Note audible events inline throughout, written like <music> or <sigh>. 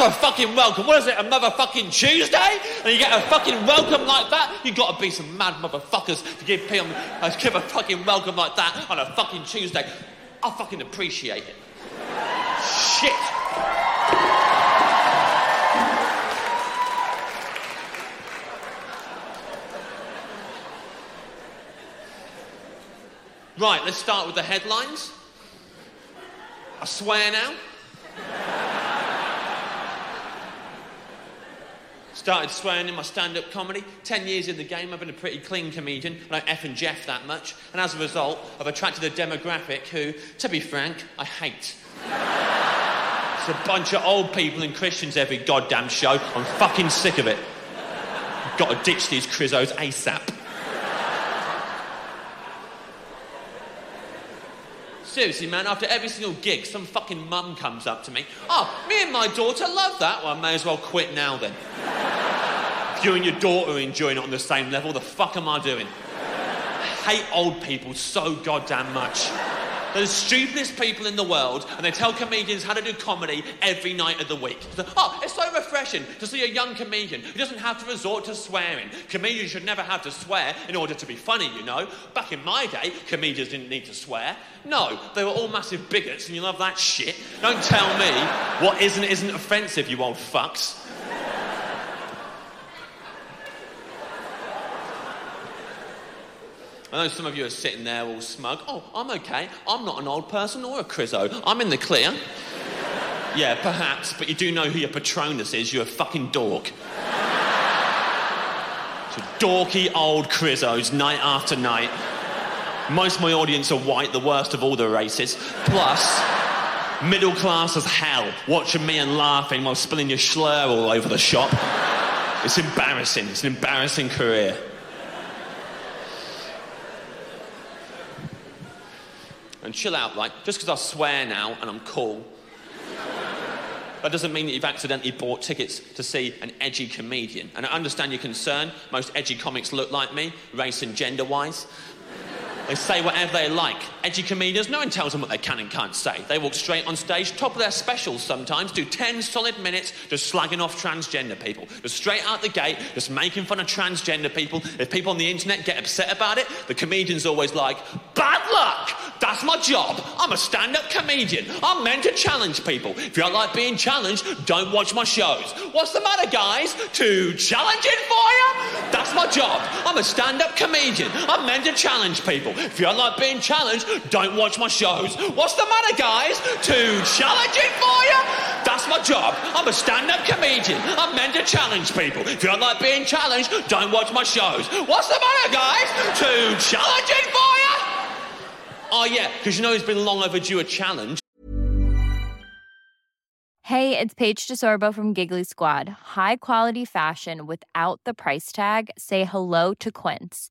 A fucking welcome. What is it, a motherfucking Tuesday? And you get a fucking welcome like that? You gotta be some mad motherfuckers to give people uh, give a fucking welcome like that on a fucking Tuesday. I fucking appreciate it. Shit. Right, let's start with the headlines. I swear now. Started swearing in my stand-up comedy. Ten years in the game, I've been a pretty clean comedian. I don't F and Jeff that much. And as a result, I've attracted a demographic who, to be frank, I hate. It's a bunch of old people and Christians every goddamn show. I'm fucking sick of it. I've got to ditch these crizzos ASAP. Seriously, man, after every single gig, some fucking mum comes up to me. Oh, me and my daughter love that. Well, I may as well quit now then. You and your daughter enjoying it on the same level, the fuck am I doing? I hate old people so goddamn much. They're the stupidest people in the world, and they tell comedians how to do comedy every night of the week. Oh, it's so refreshing to see a young comedian who doesn't have to resort to swearing. Comedians should never have to swear in order to be funny, you know. Back in my day, comedians didn't need to swear. No, they were all massive bigots, and you love that shit. Don't tell me what isn't isn't offensive, you old fucks. I know some of you are sitting there all smug. Oh, I'm okay. I'm not an old person or a crizzo. I'm in the clear. yeah, perhaps, but you do know who your Patronus is. You're a fucking dork. so dorky old crizzos, night after night. Most of my audience are white, the worst of all the races. Plus, middle class as hell, watching me and laughing while spilling your slur all over the shop. It's embarrassing. It's an embarrassing career. And chill out, like, just because I swear now and I'm cool, that doesn't mean that you've accidentally bought tickets to see an edgy comedian. And I understand your concern. Most edgy comics look like me, race and gender wise. They say whatever they like. Edgy comedians, no one tells them what they can and can't say. They walk straight on stage, top of their specials sometimes, do 10 solid minutes just slagging off transgender people. Just straight out the gate, just making fun of transgender people. If people on the internet get upset about it, the comedian's always like, bad luck! That's my job. I'm a stand up comedian. I'm meant to challenge people. If you don't like being challenged, don't watch my shows. What's the matter, guys? To challenge it for you? That's my job. I'm a stand up comedian. I'm meant to challenge people. If you don't like being challenged, don't watch my shows. What's the matter, guys? Too challenging for you? That's my job. I'm a stand up comedian. I'm meant to challenge people. If you don't like being challenged, don't watch my shows. What's the matter, guys? Too challenging for you? Oh, yeah, because you know it's been long overdue a challenge. Hey, it's Paige DeSorbo from Giggly Squad. High quality fashion without the price tag? Say hello to Quince.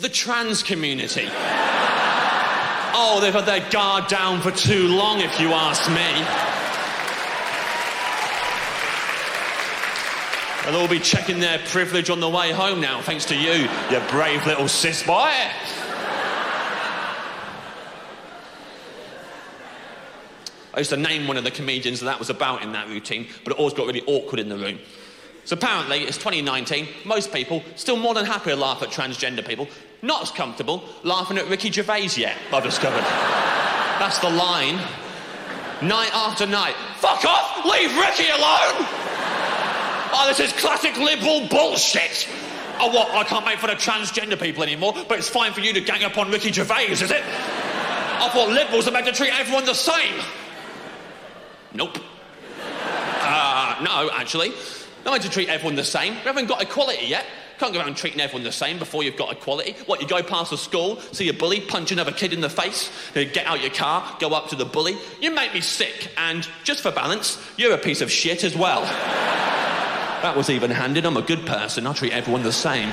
The trans community. Oh, they've had their guard down for too long, if you ask me. They'll all be checking their privilege on the way home now, thanks to you, you brave little cis boy. I used to name one of the comedians that that was about in that routine, but it always got really awkward in the room. So apparently, it's 2019. Most people still more than happy to laugh at transgender people. Not as comfortable laughing at Ricky Gervais yet, I've discovered. That's the line. Night after night. Fuck off! Leave Ricky alone! Oh, this is classic liberal bullshit. Oh, what? I can't make fun of transgender people anymore, but it's fine for you to gang up on Ricky Gervais, is it? I thought liberals are meant to treat everyone the same. Nope. Uh, no, actually. Not meant to treat everyone the same. We haven't got equality yet. Can't go around treating everyone the same before you've got equality. What, you go past a school, see a bully, punch another kid in the face, get out your car, go up to the bully. You make me sick, and just for balance, you're a piece of shit as well. <laughs> that was even handed. I'm a good person. I treat everyone the same.